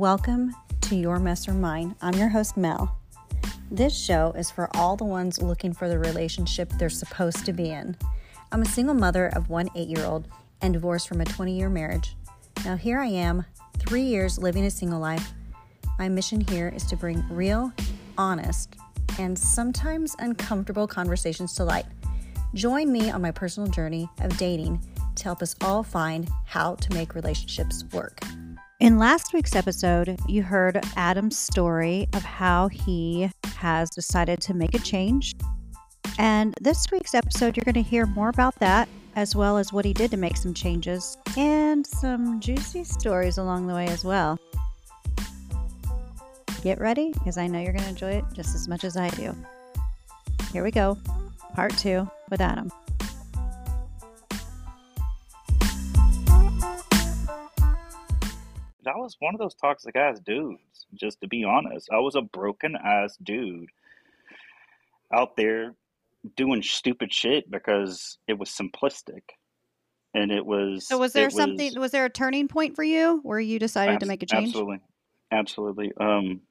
Welcome to Your Mess or Mine. I'm your host, Mel. This show is for all the ones looking for the relationship they're supposed to be in. I'm a single mother of one eight year old and divorced from a 20 year marriage. Now, here I am, three years living a single life. My mission here is to bring real, honest, and sometimes uncomfortable conversations to light. Join me on my personal journey of dating to help us all find how to make relationships work. In last week's episode, you heard Adam's story of how he has decided to make a change. And this week's episode, you're going to hear more about that, as well as what he did to make some changes and some juicy stories along the way as well. Get ready, because I know you're going to enjoy it just as much as I do. Here we go, part two with Adam. I was one of those toxic ass dudes, just to be honest. I was a broken ass dude out there doing stupid shit because it was simplistic. And it was So was there something was- was there a turning point for you where you decided to make a change? Absolutely. Absolutely. Um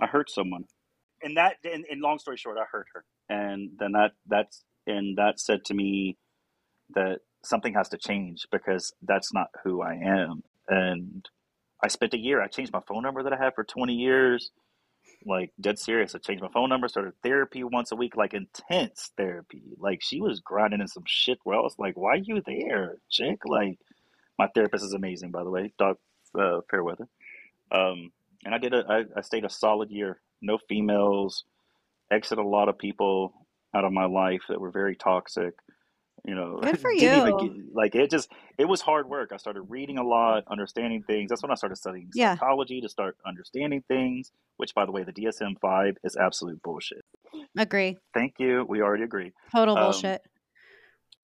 I hurt someone. And that and, and long story short, I hurt her. And then that that's and that said to me that something has to change because that's not who I am. And I spent a year, I changed my phone number that I had for 20 years. Like dead serious. I changed my phone number, started therapy once a week, like intense therapy. Like she was grinding in some shit where I was like, Why are you there, chick? Like my therapist is amazing, by the way, Doc uh, Fairweather. Um, and I did a, I, I stayed a solid year. No females. Exit a lot of people out of my life that were very toxic. You know, Good for didn't even you. get- like it just it was hard work. I started reading a lot, understanding things. That's when I started studying Yeah. psychology to start understanding things. Which, by the way, the DSM five is absolute bullshit. Agree. Thank you. We already agree. Total Um, bullshit.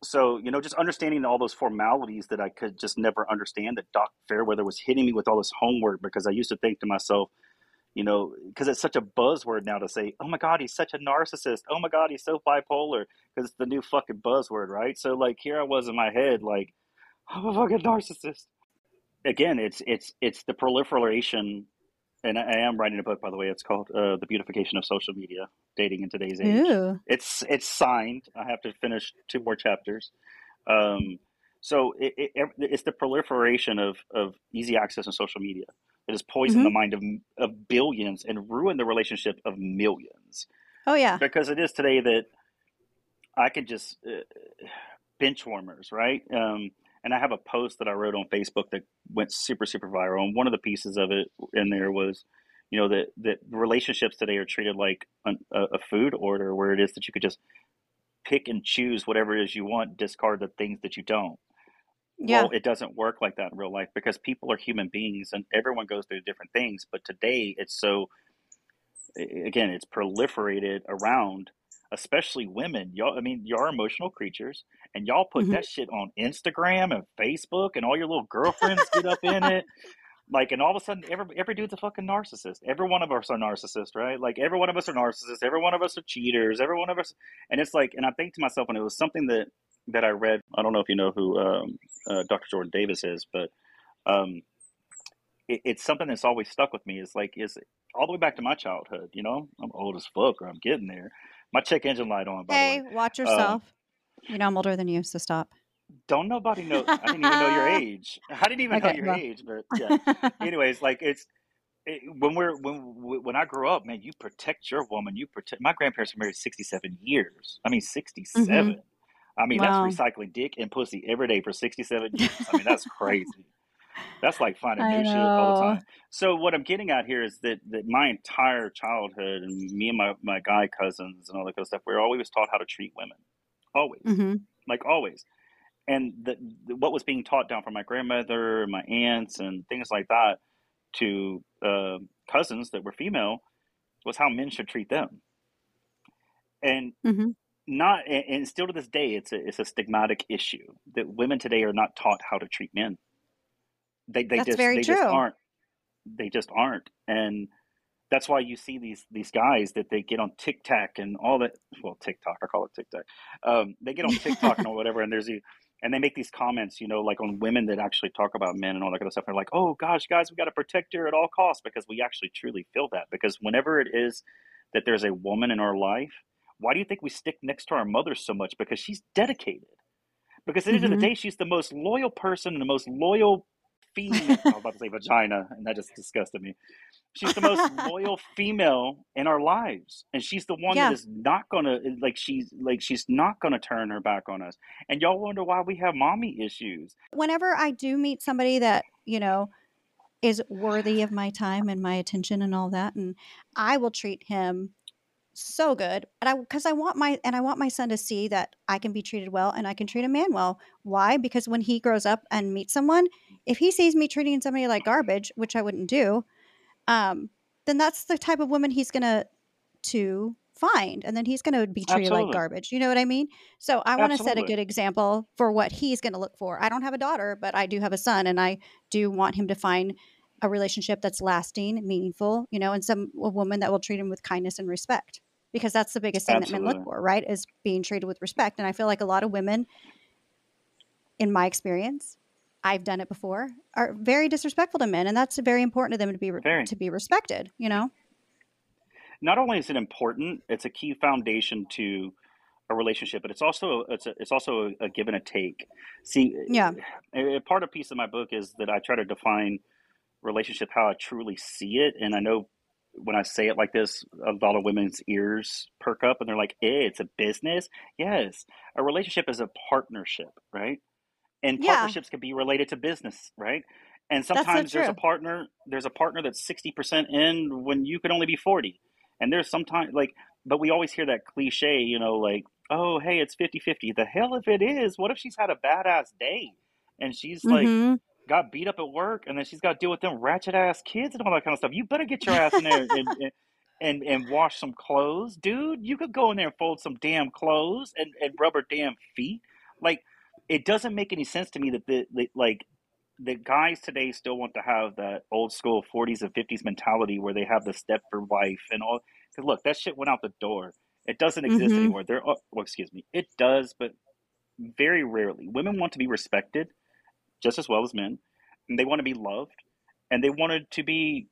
So, you know, just understanding all those formalities that I could just never understand that Doc Fairweather was hitting me with all this homework because I used to think to myself, you know, because it's such a buzzword now to say, oh my God, he's such a narcissist. Oh my God, he's so bipolar because it's the new fucking buzzword, right? So, like, here I was in my head, like, I'm a fucking narcissist. Again, it's it's it's the proliferation, and I I am writing a book, by the way. It's called uh, "The Beautification of Social Media: Dating in Today's Age." Ooh. It's it's signed. I have to finish two more chapters. Um, so it, it, it's the proliferation of, of easy access and social media that has poisoned the mind of, of billions and ruined the relationship of millions. Oh yeah. Because it is today that I can just uh, bench warmers, right? Um, and I have a post that I wrote on Facebook that went super super viral. And one of the pieces of it in there was, you know, that that relationships today are treated like an, a, a food order, where it is that you could just pick and choose whatever it is you want, discard the things that you don't. Yeah. Well, it doesn't work like that in real life because people are human beings and everyone goes through different things. But today it's so, again, it's proliferated around, especially women. Y'all, I mean, y'all are emotional creatures and y'all put Mhm. that shit on Instagram and Facebook and all your little girlfriends get up in it. Like, and all of a sudden, every, every dude's a fucking narcissist. Every one of us are narcissists, right? Like, every one of us are narcissists. Every one of us are cheaters. Every one of us, and it's like, and I think to myself, and it was something that that I read. I don't know if you know who um, uh, Dr. Jordan Davis is, but um, it, it's something that's always stuck with me. Is like, is all the way back to my childhood. You know, I'm old as fuck, or I'm getting there. My check engine light on, by Hey, the way. watch yourself. you know I'm older than you, so stop. Don't nobody know? I didn't even know your age. I didn't even know your well. age, but yeah. anyways, like it's it, when we're when when I grew up, man, you protect your woman. You protect. My grandparents were married sixty seven years. I mean, sixty seven. I mean, Wow. that's recycling dick and pussy every day for sixty seven years. I mean, that's crazy. That's like finding new shit all the time. So what I'm getting at here is that that my entire childhood and me and my my guy cousins and all that kind of stuff, we are always taught how to treat women, always hmm like always. And the, what was being taught down from my grandmother, and my aunts, and things like that to uh, cousins that were female was how men should treat them. And hmm not, and still to this day, it's a it's a stigmatic issue that women today are not taught how to treat men. They they That's just they just aren't. They just aren't, and that's why you see these these guys that they get on TikTok and all that. Well, TikTok, I call it TikTok. Um, they get on TikTok and whatever, and there's the and they make these comments, you know, like on women that actually talk about men and all that kind of stuff. They're like, "Oh gosh, guys, we got to protect her at all costs," because we actually truly feel that. Because whenever it is that there's a woman in our life, why do you think we stick next to our mother so much? Because she's dedicated. Because at the end of the hmm day, she's the most loyal person and the most loyal female. I was about to say vagina, and that just disgusted me. She's the most loyal female in our lives, and she's the one that Yeah. is not gonna like she's like she's not gonna turn her back on us. And y'all wonder why we have mommy issues. Whenever I do meet somebody that, you know, is worthy of my time and my attention and all that, and I will treat him so good and i because i want my and i want my son to see that i can be treated well and i can treat a man well why because when he grows up and meets someone if he sees me treating somebody like garbage which i wouldn't do um then that's the type of woman he's gonna to find and then he's gonna be treated like garbage you know what i mean so i want to set a good example for what he's gonna look for i don't have a daughter but i do have a son and i do want him to find a relationship that's lasting meaningful you know and some a woman that will treat him with kindness and respect because that's the biggest thing that men look for, right? Is being treated with respect. And I feel like a lot of women, in my experience, I've done it before, are very disrespectful to men, and that's very important to them to be Very. to be respected. You know? Not only is it important, it's a key foundation to a relationship, but it's also it's a, it's also a, a give and a take. See, Yeah. a, a part of piece of my book is that I try to define relationship how I truly see it, and I know when I say it like this, a lot of women's ears perk up and they're like, eh, it's a business. Yes, a relationship is a partnership, right? And Yeah, partnerships can be related to business, right? And that's so sometimes there's a partner, there's a partner that's 60% in when you could only be 40. And there's sometimes like, but we always hear that cliche, you know, like, oh, hey, it's 50 50. The hell if it is, what if she's had a badass day and she's like, Mm-hmm. got beat up at work and then she's got to deal with them ratchet ass kids and all that kind of stuff. You better get your ass in there and, and, and, and wash some clothes, dude. You could go in there and fold some damn clothes and, and rub her damn feet. Like, it doesn't make any sense to me that the, the like the guys today still want to have that old school 40s and 50s mentality where they have the Stepford wife and all. Because look, that shit went out the door. It doesn't exist Mm-hmm. anymore. There, well, excuse me, it does, but very rarely. Women want to be respected just as well as men, and they want to be loved, and they wanted to be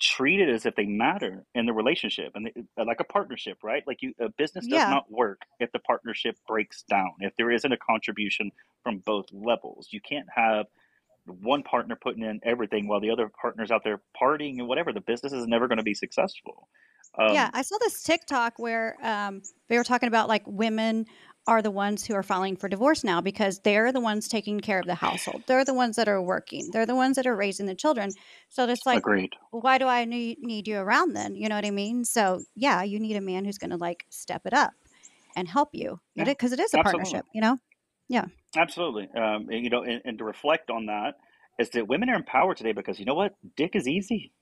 treated as if they matter in the relationship and they, like a partnership, right? Like you, a business does Yeah. not work if the partnership breaks down. If there isn't a contribution from both levels, you can't have one partner putting in everything while the other partner's out there partying and whatever. The business is never going to be successful. Yeah, Um, I saw this TikTok where um, they were talking about like women are the ones who are filing for divorce now because they're the ones taking care of the household. They're the ones that are working. They're the ones that are raising the children. So it's like, agreed. why do I need, need you around then? You know what I mean? So yeah, you need a man who's going to like step it up and help you. Yeah, Because it is a absolutely. partnership, you know? Yeah. Absolutely. Um, and, you know, and, and to reflect on that is that women are empowered today because you know what? Dick is easy.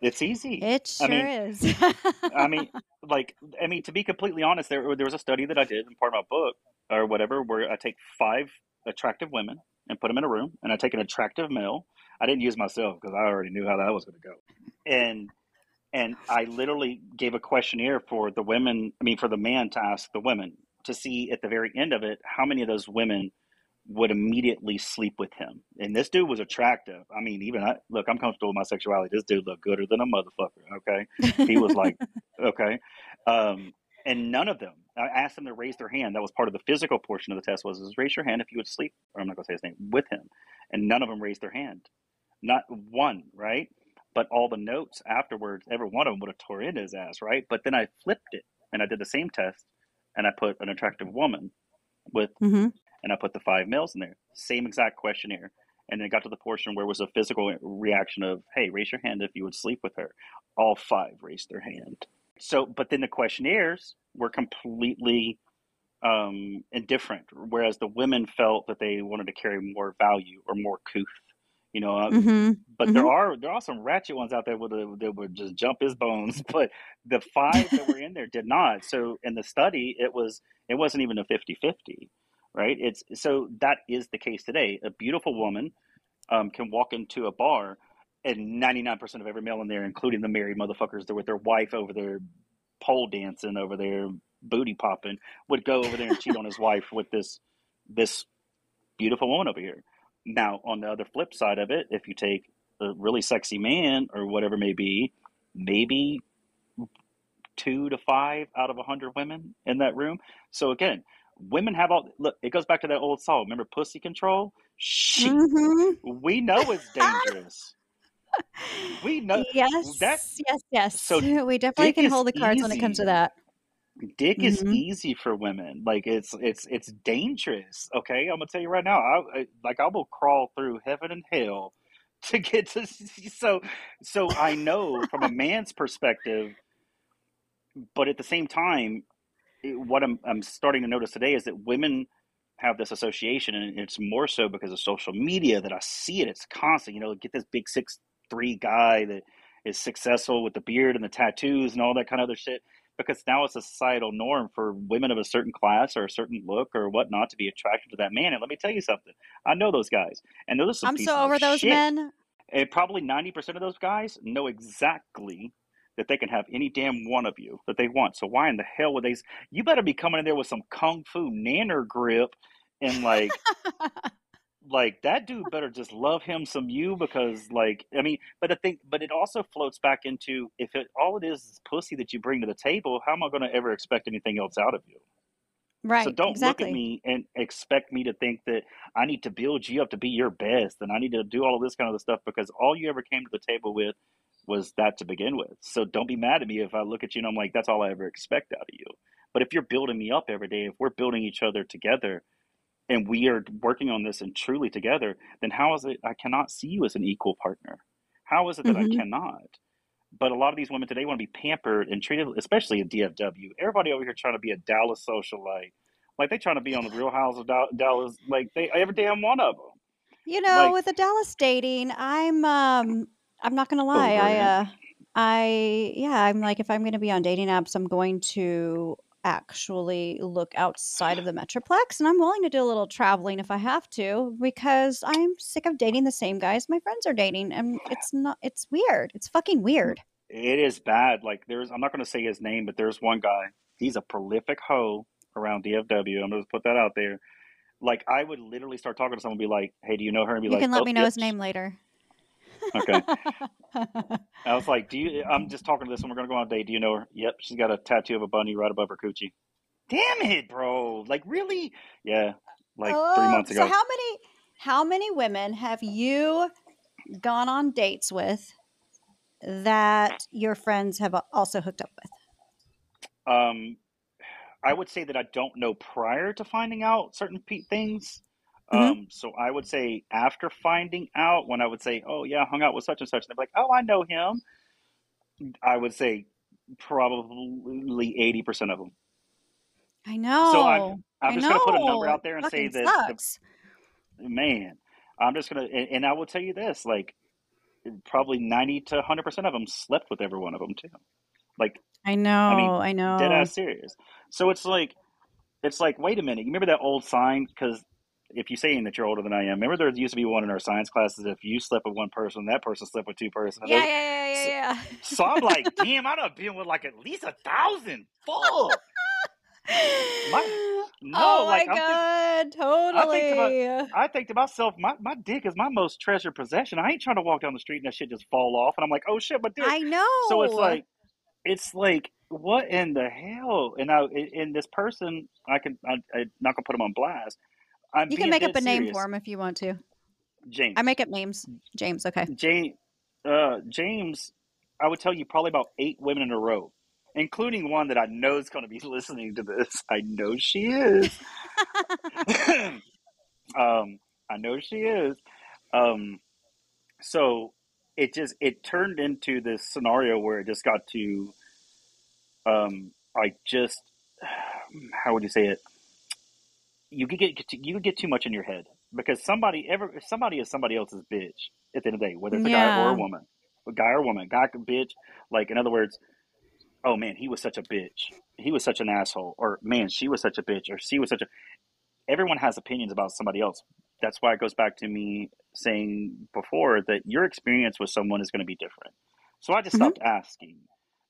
It's easy. It I sure mean, is. I mean, like, I mean, to be completely honest, there there was a study that I did in part of my book or whatever, where I take five attractive women and put them in a room, and I take an attractive male. I didn't use myself because I already knew how that was going to go, and and I literally gave a questionnaire for the women. I mean, for the man to ask the women to see at the very end of it how many of those women would immediately sleep with him. And this dude was attractive. I mean, even I look, I'm comfortable with my sexuality. This dude looked gooder than a motherfucker. Okay, he was like, okay, um, and none of them. I asked them to raise their hand. That was part of the physical portion of the test. Was, is raise your hand if you would sleep, or I'm not going to say his name with him, and none of them raised their hand. Not one, right? But all the notes afterwards, every one of them would have tore in his ass, right? But then I flipped it and I did the same test, and I put an attractive woman with hmm and I put the five males in there. Same exact questionnaire. And then it got to the portion where it was a physical reaction of, hey, raise your hand if you would sleep with her. All five raised their hand. So, but then the questionnaires were completely um, indifferent, whereas the women felt that they wanted to carry more value or more couth. You know, uh, hmm but hmm there are there are some ratchet ones out there a, that would just jump his bones. But the five that were in there did not. So in the study, it was it wasn't even a 50-50, right? It's so that is the case today. A beautiful woman um, can walk into a bar, and ninety nine percent of every male in there, including the married motherfuckers, they're with their wife over there pole dancing over there, booty popping, would go over there and cheat on his wife with this this beautiful woman over here. Now, on the other flip side of it, if you take a really sexy man or whatever may be, maybe two to five out of a hundred women in that room. So again, women have all look. It goes back to that old song. Remember, pussy control. Shit, Mm-hmm. we know it's dangerous. we know Yes, that. yes, yes. So we definitely dick can hold the cards when it comes to that. Dick is hmm easy for women. Like it's it's it's dangerous. Okay, I'm gonna tell you right now. I, I like I will crawl through heaven and hell to get to. So so I know from a man's perspective, but at the same time, what I'm I'm starting to notice today is that women have this association, and it's more so because of social media that I see it. It's constant. You know, get this big six three guy that is successful with the beard and the tattoos and all that kind of other shit. Because now it's a societal norm for women of a certain class or a certain look or whatnot to be attracted to that man. And let me tell you something. I know those guys, and those are some I'm so over those shit. men. And probably 90% of those guys know exactly that they can have any damn one of you that they want. So why in the hell would they? You better be coming in there with some kung fu nanner grip and like, like that dude better just love him some you because like, I mean, but the thing, but it also floats back into if it all it is is pussy that you bring to the table, how am I going to ever expect anything else out of you? Right. So don't look at me and expect me to think that I need to build you up to be your best and I need to do all of this kind of stuff because all you ever came to the table with was that to begin with. So don't be mad at me if I look at you and I'm like, that's all I ever expect out of you. But if you're building me up every day, if we're building each other together and we are working on this and truly together, then how is it I cannot see you as an equal partner? How is it that I hmm cannot? But a lot of these women today want to be pampered and treated, especially in DFW. Everybody over here trying to be a Dallas socialite. Like they trying to be on the Real House of Dallas. Like they, every damn one of them. You know, Like with the Dallas dating, I'm um I'm not gonna lie. over I uh I yeah, I'm like if I'm gonna be on dating apps, I'm going to actually look outside of the Metroplex and I'm willing to do a little traveling if I have to because I'm sick of dating the same guys my friends are dating and it's not it's weird. It's fucking weird. It is bad. Like there's, I'm not going to say his name, but there's one guy. He's a prolific hoe around DFW. I'm to put that out there. Like I would literally start talking to someone, and be like, "Hey, do you know her?" And be You like, can let "Oh, me know yep." his name later. Okay. I was like, "Do you?" I'm just talking to this one. We're going to go on a date. Do you know her? Yep. She's got a tattoo of a bunny right above her coochie. Damn it, bro! Like really? Yeah. Like three Oh, months ago. so how many how many women have you gone on dates with that your friends have also hooked up with? Um, I would say that I don't know prior to finding out certain pe- things. Hmm Um, so I would say after finding out, when I would say, "Oh yeah, I hung out with such and such," and they're like, "Oh, I know him," I would say probably eighty percent of them. I know. So I'm. I'm just gonna put a number out there and say that the man, I'm just gonna, and, and I will tell you this, like probably ninety to hundred percent of them slept with every one of them too. Like I know, I mean, I know. Dead ass serious. So it's like it's like, wait a minute, you remember that old sign? Because if you're saying that you're older than I am, remember there used to be one in our science classes. If you slept with one person, that person slept with two persons. And Yeah, those, yeah, yeah, so, yeah, so I'm like, damn, I'd have been with like at least a thousand. Fuck. My no, oh my like I'm think god, I think to my totally. I think to myself, my, my dick is my most treasured possession. I ain't trying to walk down the street and that shit just fall off, and I'm like, oh shit, my dick. I know. So it's like it's like what in the hell? And I in this person, I can I, I'm not gonna put him on blast. I'm You can make up a name for him if you want to. James. I make up names. James, okay. James, uh, James, I would tell you probably about eight women in a row, including one that I know is going to be listening to this. I know she is. um, I know she is. Um, so it just it turned into this scenario where it just got to um, I just how would you say it? You could get you could get too much in your head because somebody ever somebody is somebody else's bitch at the end of the day, whether it's a guy or a woman, a guy or a woman, guy bitch. Like in other words, oh man, he was such a bitch. He was such an asshole. Or man, she was such a bitch. Or she was such a. Everyone has opinions about somebody else. That's why it goes back to me saying before that your experience with someone is going to be different. So I just hmm stopped asking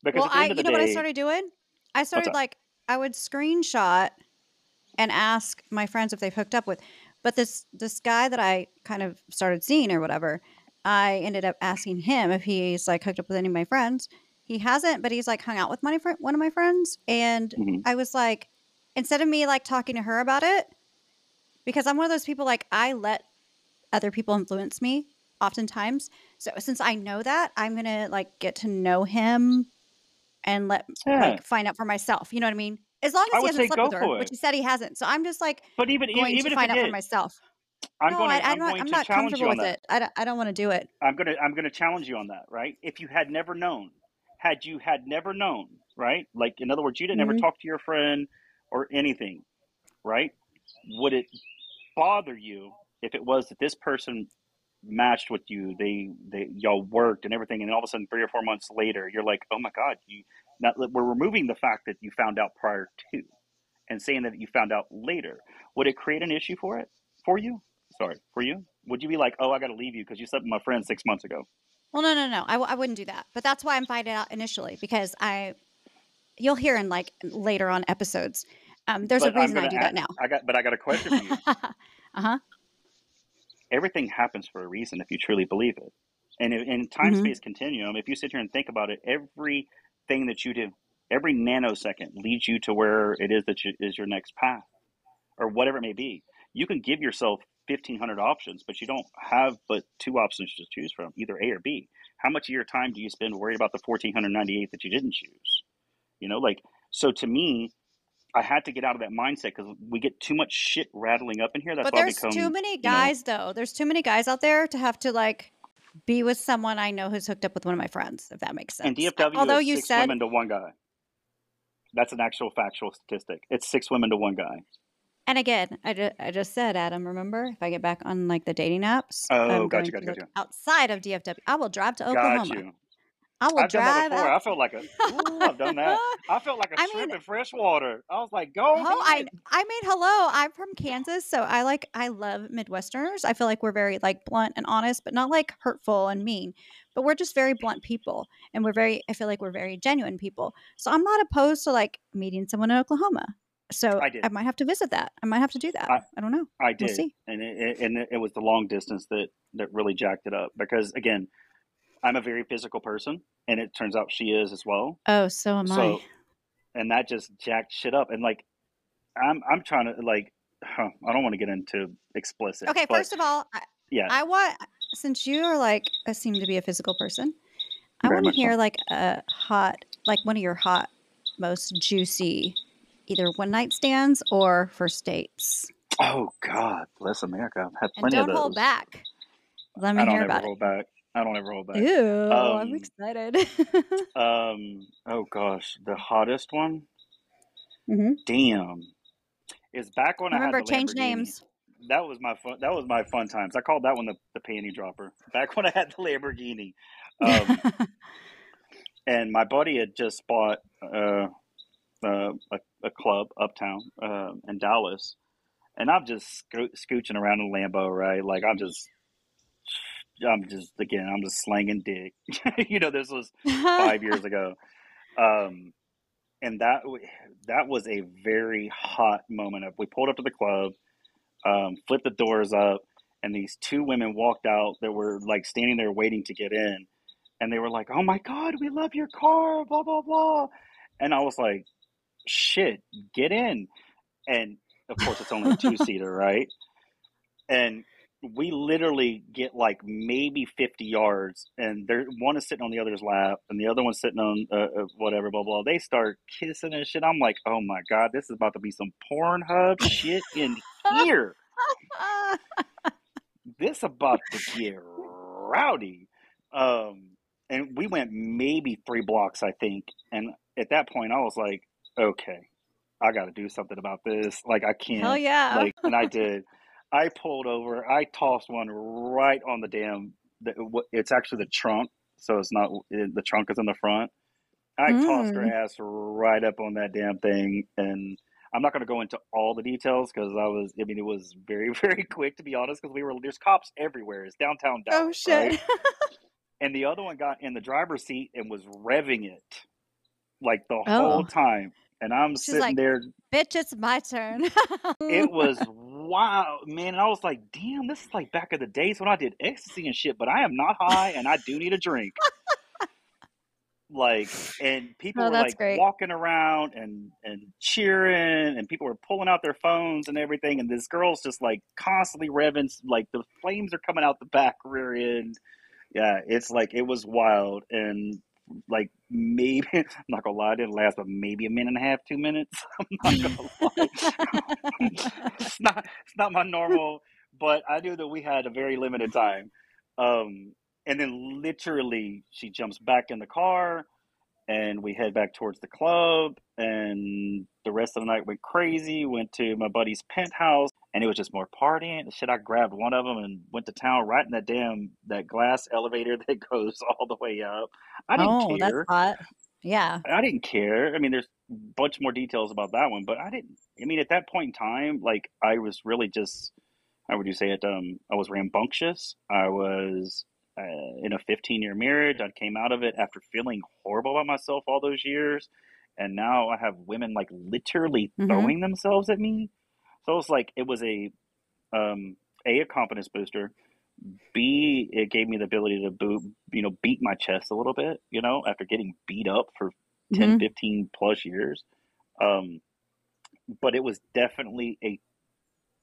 because Well, I end of the you know what I started doing? I started like I would screenshot and ask my friends if they've hooked up with But this this guy that I kind of started seeing or whatever, I ended up asking him if he's like hooked up with any of my friends. He hasn't, but he's like hung out with my fr- one of my friends, and Mhm. I was like, instead of me like talking to her about it, because I'm one of those people like I let other people influence me oftentimes. So since I know that, I'm gonna like get to know him and let Yeah. like find out for myself. You know what I mean? As long I as he hasn't slept with her, for which he said he hasn't. So I'm just like But even even, going even to if find out for did, myself. I'm no, going I, to I I'm don't. going I'm to not challenge you comfortable on with that. it. I don't, I don't want to do it. I'm gonna I'm gonna challenge you on that, right? If you had never known, had you had never known, right? Like in other words, you didn't ever Mhm. talk to your friend or anything, right? Would it bother you if it was that this person matched with you, they they y'all worked and everything, and then all of a sudden three or four months later, you're like, oh my god, you now that we're removing the fact that you found out prior to, and saying that you found out later. Would it create an issue for it for you? Sorry, for you? Would you be like, oh, I got to leave you because you slept with my friend six months ago? Well, no, no, no. I, w- I wouldn't do that. But that's why I'm finding out initially because I, you'll hear in like later on episodes. Um, there's But a reason I do a- that now. I got, but I got a question for you. uh huh. Everything happens for a reason if you truly believe it. And in, time Mhm. space continuum, if you sit here and think about it, everything that you do, every nanosecond leads you to where it is that you, is your next path, or whatever it may be. You can give yourself fifteen hundred options, but you don't have but two options to choose from, either A or B. How much of your time do you spend worried about the fourteen hundred ninety eight that you didn't choose? You know, like so. To me, I had to get out of that mindset because we get too much shit rattling up in here. That's But why there's become too many you know, guys, though. There's too many guys out there to have to like be with someone I know who's hooked up with one of my friends, if that makes And sense. DFW Although is you six said, women to one guy. That's an actual factual statistic. It's six women to one guy. and again, I, ju- I just said, Adam, remember, if I get back on like the dating apps, Oh, I'm gotcha, going gotcha, to gotcha. outside of DFW. I will drive to Got Oklahoma. you. I will I've done drive before. out. I felt like a. Ooh, I've done that. I felt like a I shrimp mean, in fresh water. I was like, go Oh, I. I mean, hello. I'm from Kansas, so I like I love Midwesterners. I feel like we're very like blunt and honest, but not like hurtful and mean. But we're just very blunt people, and we're very. I feel like we're very genuine people. So I'm not opposed to like meeting someone in Oklahoma. So I did. I might have to visit that. I might have to do that. I, I don't know. I did, We'll and it, it, and it was the long distance that that really jacked it up. Because again, I'm a very physical person, and it turns out she is as well. Oh, so am I. So, and that just jacked shit up. And like, I'm I'm trying to like, huh, I don't want to get into explicit. Okay, but first of all, I, yeah, I want since you are like a, seem to be a physical person, I want to much so. hear like a hot, like one of your hot, most juicy, either one night stands or first dates. Oh God, bless America. I've had And plenty of don't hold those. back. Let me I hear about it. hold back. I don't ever hold back. Ew, I'm Um, excited. um. Oh gosh, the hottest one. hmm Damn. Is back when I Remember, had the change names. That was my fun. That was my fun times. I called that one the, the panty dropper. Back when I had the Lamborghini, um, and my buddy had just bought uh, uh, a, a club uptown uh, in Dallas, and I'm just sco- scooching around in a Lambo, right? Like I'm just, I'm just again, I'm just slanging dick. you know, this was five years ago, um, and that that was a very hot moment. Of we pulled up to the club, um, flipped the doors up, and these two women walked out that were like standing there waiting to get in, and they were like, "Oh my god, we love your car," blah blah blah, and I was like, "Shit, get in!" And of course, it's only a two seater, right? And we literally get like maybe 50 yards and there one is sitting on the other's lap and the other one's sitting on uh, uh, whatever blah blah. They start kissing and shit. I'm like oh my god this is about to be some pornhub shit in here. This about to get rowdy. Um and we went maybe three blocks i think and at that point i was like okay i gotta do something about this. Like i can't Hell yeah. like and i did i pulled over i tossed one right on the damn the, it's actually the trunk so it's not the trunk is in the front i tossed her Mm. ass right up on that damn thing and i'm not going to go into all the details because i was i mean it was very very quick to be honest because we were there's cops everywhere it's downtown oh dallas right shit. and the other one got in the driver's seat and was revving it like the whole oh. time and i'm She's sitting like, there bitch, it's my turn. it was wild, man. And I was like, damn, this is like back in the days when I did ecstasy and shit, but I am not high and I do need a drink. like, and people were like great. walking around and, and cheering, and people were pulling out their phones and everything. And this girl's just like constantly revving, like the flames are coming out the back rear end. Yeah, it's like it was wild. And like maybe, I'm not gonna lie, it didn't last but maybe a minute and a half, two minutes. I'm not gonna lie. it's not it's not my normal, but I knew that we had a very limited time. Um, and then literally, she jumps back in the car, and we head back towards the club. And the rest of the night went crazy. Went to my buddy's penthouse, and it was just more partying. Shit, I grabbed one of them and went to town right in that damn that glass elevator that goes all the way up. I didn't oh, that's care. hot. Yeah. I didn't care. I mean, there's a bunch more details about that one, but I didn't. I mean, at that point in time, like I was really just, how would you say it? Um, I was rambunctious. I was uh, in a 15 year marriage. I came out of it after feeling horrible about myself all those years, and now I have women like literally Mhm. throwing themselves at me. So it was like it was a, um, a a confidence booster. B, it gave me the ability to boot, you know, beat my chest a little bit, you know, after getting beat up for 10, Mhm. 15 plus years. Um, but it was definitely a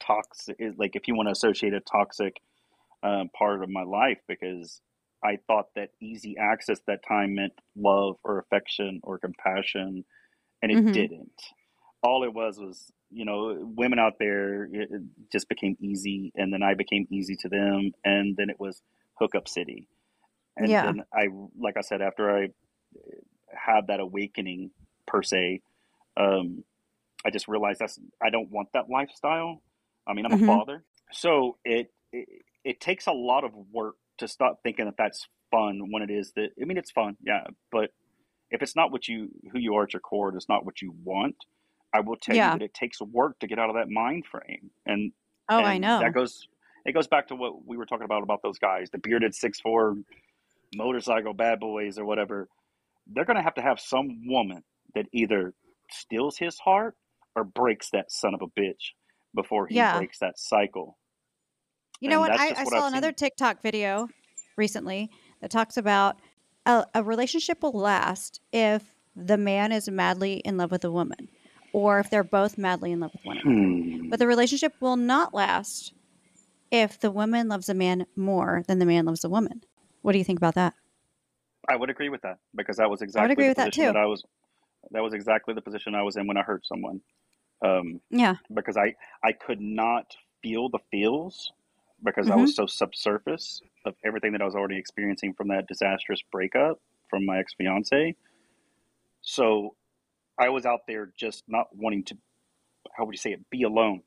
toxic, like if you want to associate a toxic um, part of my life, because I thought that easy access that time meant love or affection or compassion, and it Mhm. didn't. All it was was, you know, women out there just became easy, and then I became easy to them, and then it was hookup city. And Yeah. then I, like I said, after I had that awakening per se, um, I just realized that's I don't want that lifestyle. I mean, I'm Mhm. a father, so it, it it takes a lot of work to stop thinking that that's fun when it is that. I mean, it's fun, yeah, but if it's not what you who you are at your core, it's not what you want. I will tell Yeah. you that it takes work to get out of that mind frame, and Oh, I know. that goes it goes back to what we were talking about about those guys, the bearded six four motorcycle bad boys or whatever. They're gonna have to have some woman that either steals his heart or breaks that son of a bitch before he Yeah. breaks that cycle. You know what? I, I what saw I've another seen. TikTok video recently that talks about a, a relationship will last if the man is madly in love with a woman or if they're both madly in love with one another. Hmm. But the relationship will not last if the woman loves a man more than the man loves the woman. What do you think about that? I would agree with that because that was exactly i agree the with that position too. that I was. That was exactly the position I was in when I hurt someone. Um, Yeah. because I I could not feel the feels because I Mhm. was so subsurface of everything that I was already experiencing from that disastrous breakup from my ex fiance. So I was out there just not wanting to how would you say it be alone,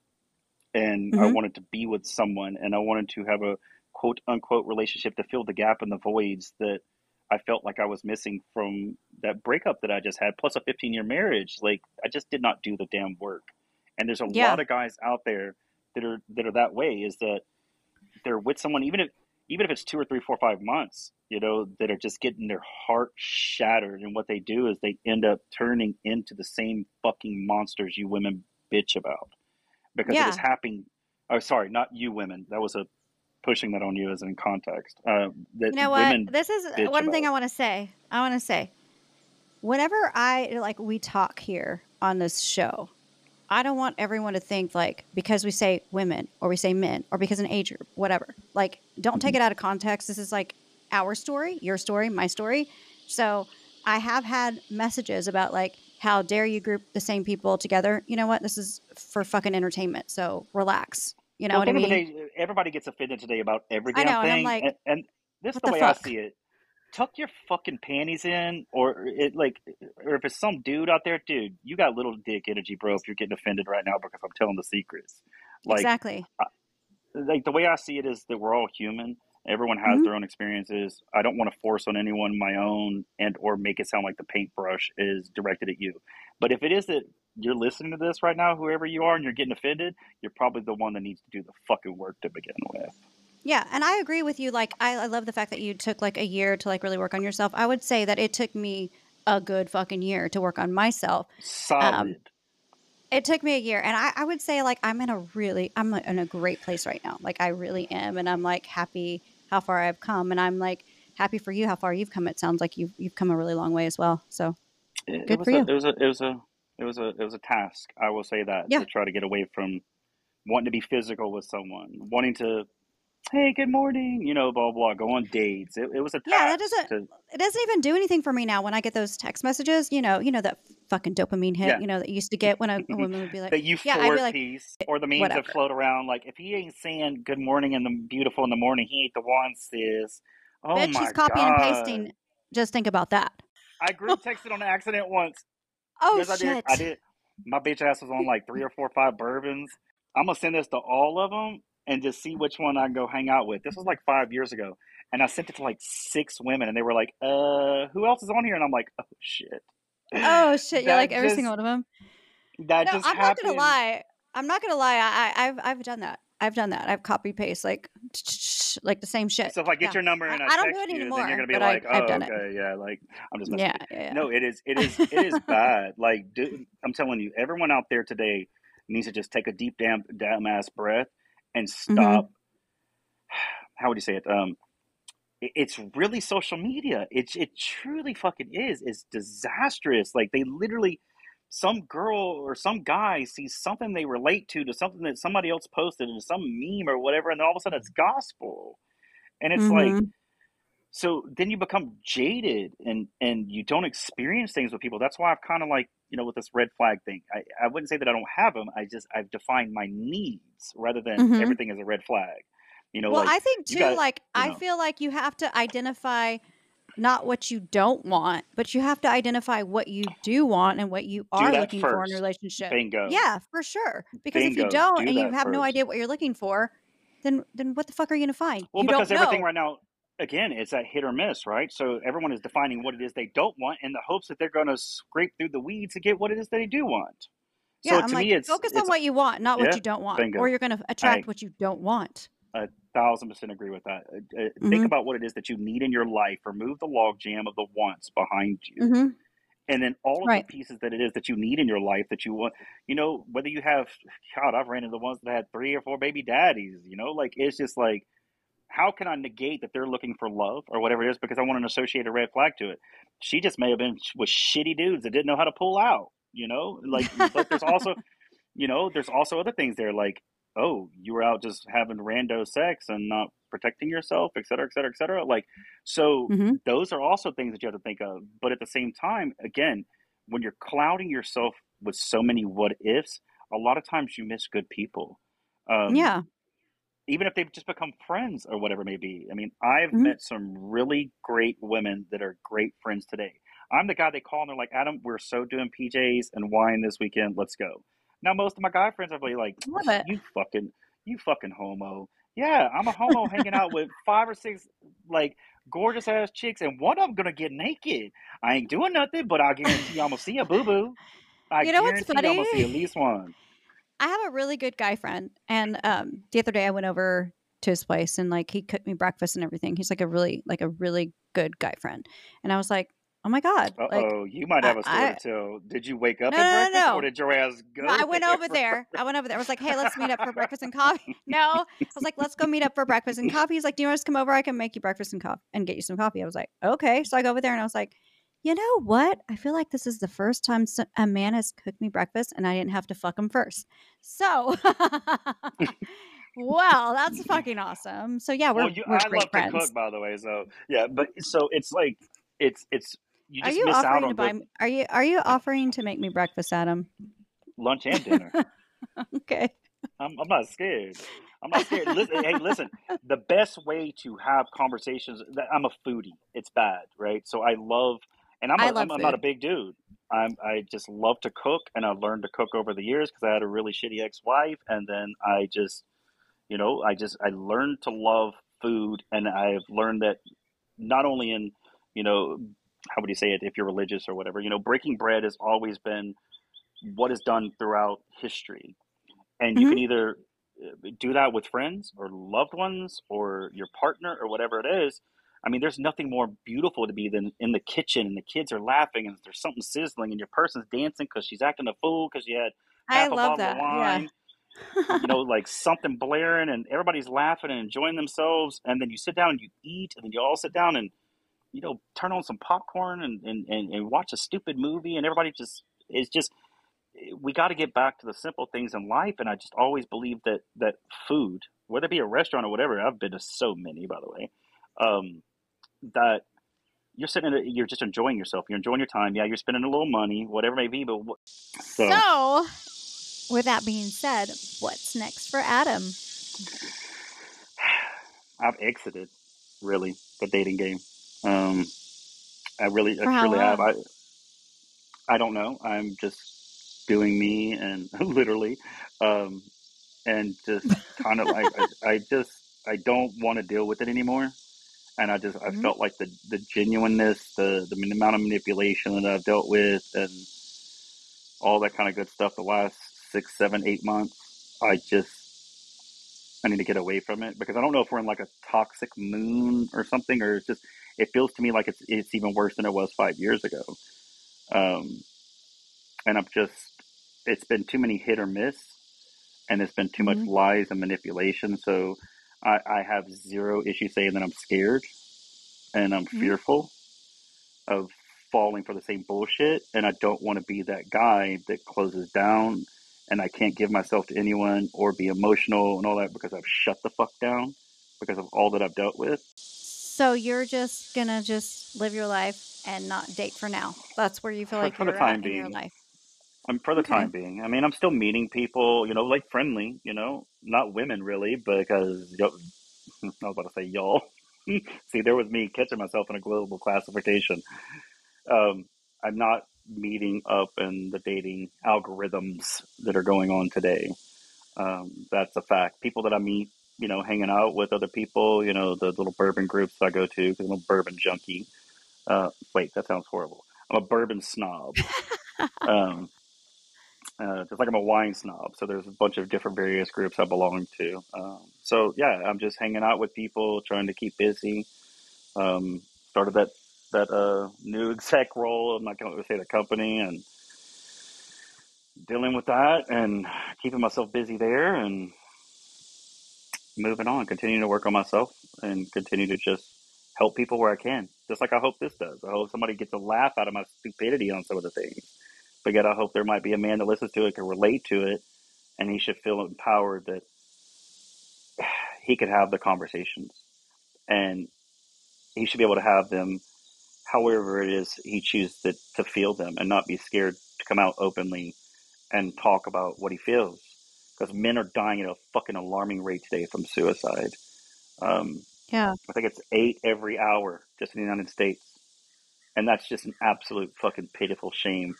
and I Mhm. wanted to be with someone, and I wanted to have a quote unquote relationship to fill the gap and the voids that I felt like I was missing from that breakup that I just had, plus a 15 year marriage. Like I just did not do the damn work. And there's a Yeah. lot of guys out there that are that are that way. Is that they're with someone even if even if it's two or three, four, five months, you know, that are just getting their heart shattered. And what they do is they end up turning into the same fucking monsters you women bitch about because it is Yeah. happening. Oh, sorry, not you women. That was a pushing that on you as in context. Uh, that You know what? This is one thing about. I want to say. I want to say, whenever I like we talk here on this show, I don't want everyone to think like because we say women or we say men or because an age group, whatever. Like, don't take mm-hmm. it out of context. This is like our story, your story, my story. So I have had messages about like, how dare you group the same people together? You know what? This is for fucking entertainment. So relax. You know well, what I at the end mean? day, everybody gets offended today about every damn know, and I'm thing, like, and, and this is the the way I see it. Tuck your fucking panties in, or it like, or if it's some dude out there, dude, you got little dick energy, bro. If you're getting offended right now because I'm telling the secrets, like, exactly. like the way I see it is that we're all human. Everyone has Mhm. their own experiences. I don't want to force on anyone my own and or make it sound like the paintbrush is directed at you. But if it is that you're listening to this right now, whoever you are, and you're getting offended, you're probably the one that needs to do the fucking work to begin with. Yeah, and I agree with you. Like, I, I love the fact that you took like a year to like really work on yourself. I would say that it took me a good fucking year to work on myself. Um, Solid. It took me a year, and I, I would say like I'm in a really I'm in a great place right now. Like I really am, and I'm like happy how far I've come, and I'm like happy for you how far you've come. It sounds like you've you've come a really long way as well. So it, good it for a, you. It was a it was a it was a it was a task. I will say that Yeah. to try to get away from wanting to be physical with someone, wanting to, hey, good morning, you know, blah blah, go on dates. It, it was a. Yeah, that doesn't to, it doesn't even do anything for me now when I get those text messages. You know, you know that fucking dopamine hit. Yeah. You know that you used to get when a, a woman would be like, the yeah, I'd be like, piece eh, or the memes whatever. that float around. Like if he ain't saying good morning and the beautiful in the morning, he ain't the one, sis. Oh bitch, my she's copying god! and pasting. Just think about that. I group texted on accident once. Oh yes, I did. shit! I did. My bitch ass was on like three or four or five bourbons. I'm gonna send this to all of them and just see which one I can go hang out with. This was like five years ago, and I sent it to like six women, and they were like, "Uh, who else is on here?" And I'm like, "Oh shit." Oh shit! You're like every just single one of them. that No, just I'm not gonna lie. I'm not gonna lie. I, I I've I've done that. I've done that. I've copy paste like like the same shit. So if I get Yeah. your number and I, I don't do it you, then anymore. you're gonna be like, I, "Oh, done it. okay, yeah." Like I'm just Yeah, yeah, yeah. No, it is. It is. It is bad. Like, dude, I'm telling you, everyone out there today needs to just take a deep, damn, damn ass breath and Mm-hmm. stop. How would you say it? Um, it- it's really social media. It it truly fucking is. It's disastrous. Like they literally, some girl or some guy sees something they relate to to something that somebody else posted and some meme or whatever, and then all of a sudden it's gospel, and it's like Mm-hmm. So then you become jaded and and you don't experience things with people that's why i've kind of like you know with this red flag thing I, I wouldn't say that i don't have them i just i've defined my needs rather than Mhm. everything is a red flag you know well, like I think too. got like you I feel like you have to identify not what you don't want, but you have to identify what you do want and what you are looking for in a relationship. bingo Yeah, for sure. Because if you don't do and you have no idea what you're looking for, then then what the fuck are you gonna find? well You don't because everything know. right now again it's that hit or miss right so everyone is defining what it is they don't want in the hopes that they're going to scrape through the weeds to get what it is they do want so Yeah, I'm to like, me it's focus on what you want, not what you don't want, or you're gonna i attract what you don't want. a thousand percent agree with that. Uh, uh, think Mm-hmm. about what it is that you need in your life. Remove the log jam of the wants behind you, Mm-hmm. and then all of Right. the pieces that it is that you need in your life that you want. You know, whether you have, God, I've ran into the ones that had three or four baby daddies. You know, like it's just like, how can I negate that they're looking for love or whatever it is because I want to associate a red flag to it? She just may have been with shitty dudes that didn't know how to pull out. You know, like, but there's also you know, there's also other things there like, oh, you were out just having rando sex and not protecting yourself, et cetera, et cetera, et cetera. Like, so mm-hmm. those are also things that you have to think of. But at the same time, again, when you're clouding yourself with so many what ifs, a lot of times you miss good people. Um, Yeah. Even if they've just become friends or whatever it may be. I mean, I've Mm-hmm. met some really great women that are great friends today. I'm the guy they call and they're like, Adam, we're so doing PJs and wine this weekend. Let's go. Now, most of my guy friends are really like, Love it. you fucking, you fucking homo. Yeah, I'm a homo hanging out with five or six like gorgeous ass chicks, and one of them gonna get naked. I ain't doing nothing, but I guarantee I'm gonna see a boo boo. I You know what's guarantee I'm gonna see at least one. I have a really good guy friend, and um, the other day I went over to his place and like he cooked me breakfast and everything. He's like a really like a really good guy friend, and I was like, oh my god, Uh like oh, you might have a story I to tell. Did you wake up no at no no breakfast, or did your ass No, go I went over there. I went over there. I was like, "Hey, let's meet up for breakfast and coffee." No, I was like, "Let's go meet up for breakfast and coffee." He's like, "Do you want us to come over? I can make you breakfast and coffee and get you some coffee." I was like, "Okay." So I go over there and I was like, "You know what? I feel like this is the first time a man has cooked me breakfast and I didn't have to fuck him first. So, well, that's fucking awesome. So yeah, we're you, we're I great love to friends. cook, by the way. So yeah, but so it's like it's it's you Are just you miss out offering to on buy? good Are you are you offering to make me breakfast, Adam? lunch and dinner. okay. I'm, I'm not scared. I'm not scared. Listen, hey, listen. The best way to have conversations. That I'm a foodie. It's bad, right? So I love, and I'm a, I'm, I'm not a big dude. I'm I just love to cook, and I learned to cook over the years because I had a really shitty ex-wife, and then I just, you know, I just I learned to love food, and I've learned that not only in, you know, how would you say it if you're religious or whatever, you know, breaking bread has always been what is done throughout history. And you hmm can either uh, do that with friends or loved ones or your partner or whatever it is i mean there's nothing more beautiful to be than in the kitchen and the kids are laughing and there's something sizzling and your person's dancing because she's acting a fool because she had half I a love bottle that. of Yeah. wine, you know, like something blaring and everybody's laughing and enjoying themselves. And then you sit down and you eat, and then you all sit down and, you know, turn on some popcorn and, and, and, and watch a stupid movie. And everybody just, it's just, we got to get back to the simple things in life. And I just always believe that, that food, whether it be a restaurant or whatever, I've been to so many, by the way, um, that you're sitting, there, you're just enjoying yourself. You're enjoying your time. Yeah, you're spending a little money, whatever it may be. But so, So, with that being said, what's next for Adam? I've exited really the dating game. Um, I really, I truly have. I. I don't know. I'm just doing me and literally, um, and just kind of like I, I just I don't want to deal with it anymore. And I just I Mhm. felt like the the genuineness, the the amount of manipulation that I've dealt with, and all that kind of good stuff the last six, seven, eight months. I just I need to get away from it because I don't know if we're in like a toxic moon or something, or it's just it feels to me like it's it's even worse than it was five years ago. Um, and I'm just it's been too many hit or miss, and it's been too much Mhm. lies and manipulation. So I, I have zero issue saying that I'm scared and I'm Mhm. fearful of falling for the same bullshit, and I don't want to be that guy that closes down. And I can't give myself to anyone or be emotional and all that because I've shut the fuck down because of all that I've dealt with. So you're just gonna just live your life and not date for now. That's where you feel For- like for the you're time at in your being. life. I'm for the Okay. time being. I mean, I'm still meeting people, you know, like friendly, you know, not women really, because yo- I was about to say y'all. See, there was me catching myself in a global classification. Um, I'm not meeting up in the dating algorithms that are going on today. Um, that's a fact. People that I meet, you know, hanging out with other people, you know, the little bourbon groups I go to, because I'm a bourbon junkie. Uh, wait, that sounds horrible. I'm a bourbon snob. Um, uh, just like I'm a wine snob, so there's a bunch of different various groups I belong to. Um, so yeah, I'm just hanging out with people, trying to keep busy. Um, started that that uh, new exec role. I'm not going to say the company and dealing with that and keeping myself busy there and moving on, continuing to work on myself and continue to just help people where I can. Just like I hope this does. I hope somebody gets a laugh out of my stupidity on some of the things. But yet I hope there might be a man that listens to it, can relate to it, and he should feel empowered that he could have the conversations and he should be able to have them however it is he chooses to, to feel them and not be scared to come out openly and talk about what he feels. Because men are dying at a fucking alarming rate today from suicide. Um, Yeah. I think it's eight every hour just in the United States. And that's just an absolute fucking pitiful shame.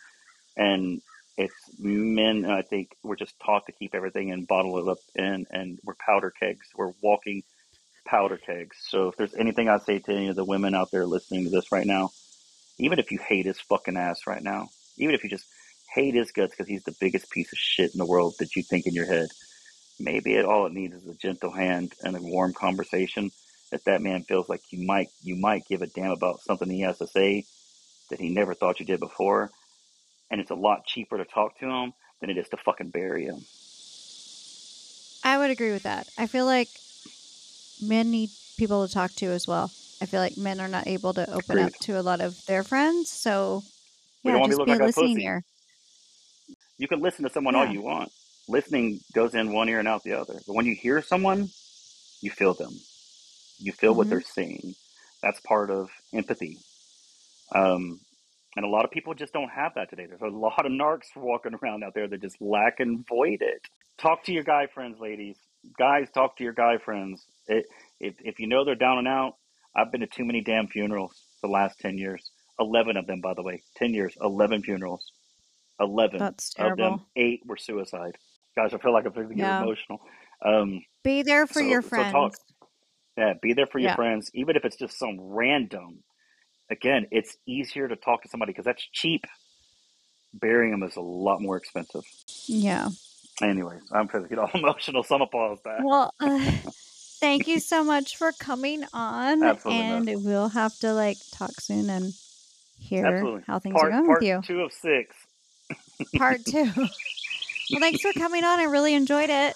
And it's men, I think, we're just taught to keep everything and bottle it up and, and we're powder kegs. We're walking powder kegs. So if there's anything I say to any of the women out there listening to this right now, even if you hate his fucking ass right now, even if you just hate his guts because he's the biggest piece of shit in the world that you think in your head, maybe it all it needs is a gentle hand and a warm conversation that that man feels like you might you might give a damn about something he has to say that he never thought you did before, and it's a lot cheaper to talk to him than it is to fucking bury him. I would agree with that. I feel like men need people to talk to as well. I feel like men are not able to open Agreed. up to a lot of their friends. So, We yeah, don't wanna be just be like a listening ear. You can listen to someone all you want. Listening goes in one ear and out the other. But when you hear someone, you feel them. You feel what Mhm. they're saying. That's part of empathy. Um, and a lot of people just don't have that today. There's a lot of narcs walking around out there that just lack and void it. Talk to your guy friends, ladies. Guys, talk to your guy friends. It, if, if you know they're down and out, I've been to too many damn funerals the last 10 years. 11 of them, by the way. 10 years, 11 funerals. 11 That's of them, terrible. eight were suicide. Gosh, I feel like I'm going to get Yeah. emotional. Um, Be there for so, your so friends. talk. Yeah, be there for your Yeah. friends, even if it's just some random. Again, it's easier to talk to somebody because that's cheap. Burying them is a lot more expensive. Yeah. Anyways, I'm going to get all emotional, so I'm going to pause that. Well, uh, thank you so much for coming on. Absolutely and not. we'll have to like talk soon and hear Absolutely. how things Part, are going with you. two of six. Part two. Well, thanks for coming on. I really enjoyed it.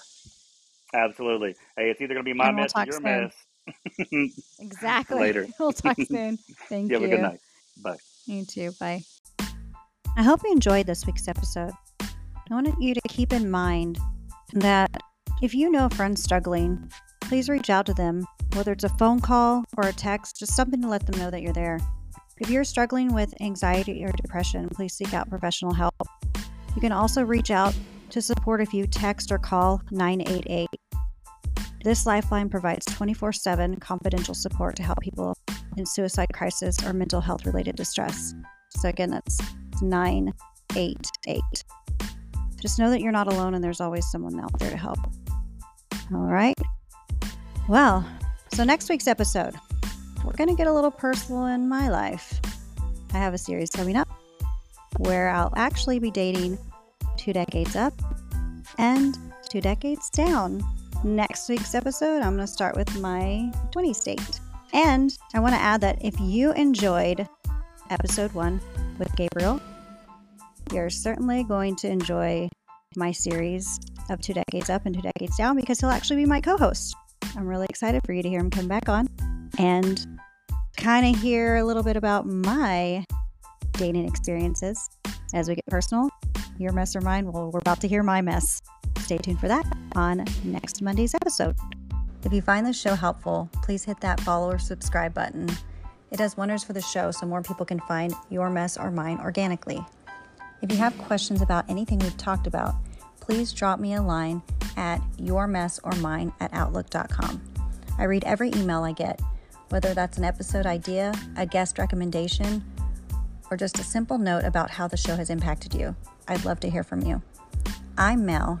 Absolutely. Hey, it's either going to be my we'll mess or your soon. mess. Exactly. Later. we'll talk soon. Thank You you. have a good night. Bye. You too. Bye. I hope you enjoyed this week's episode. I wanted you to keep in mind that if you know a friend struggling, please reach out to them, whether it's a phone call or a text, just something to let them know that you're there. If you're struggling with anxiety or depression, please seek out professional help. You can also reach out to support if you text or call 988. This lifeline provides 24 7 confidential support to help people in suicide crisis or mental health related distress. So, again, that's 988. Just know that you're not alone and there's always someone out there to help. All right. Well, so next week's episode, we're going to get a little personal in my life. I have a series coming up where I'll actually be dating two decades up and two decades down. Next week's episode, I'm going to start with my 20 state. And I want to add that if you enjoyed episode one with Gabriel, you're certainly going to enjoy my series of Two Decades Up and Two Decades Down because he'll actually be my co host. I'm really excited for you to hear him come back on and kind of hear a little bit about my dating experiences as we get personal. Your mess or mine? Well, we're about to hear my mess. Stay tuned for that on next Monday's episode. If you find this show helpful, please hit that follow or subscribe button. It does wonders for the show so more people can find your mess or mine organically. If you have questions about anything we've talked about, please drop me a line at yourmessormine at outlook.com. I read every email I get, whether that's an episode idea, a guest recommendation, or just a simple note about how the show has impacted you. I'd love to hear from you. I'm Mel,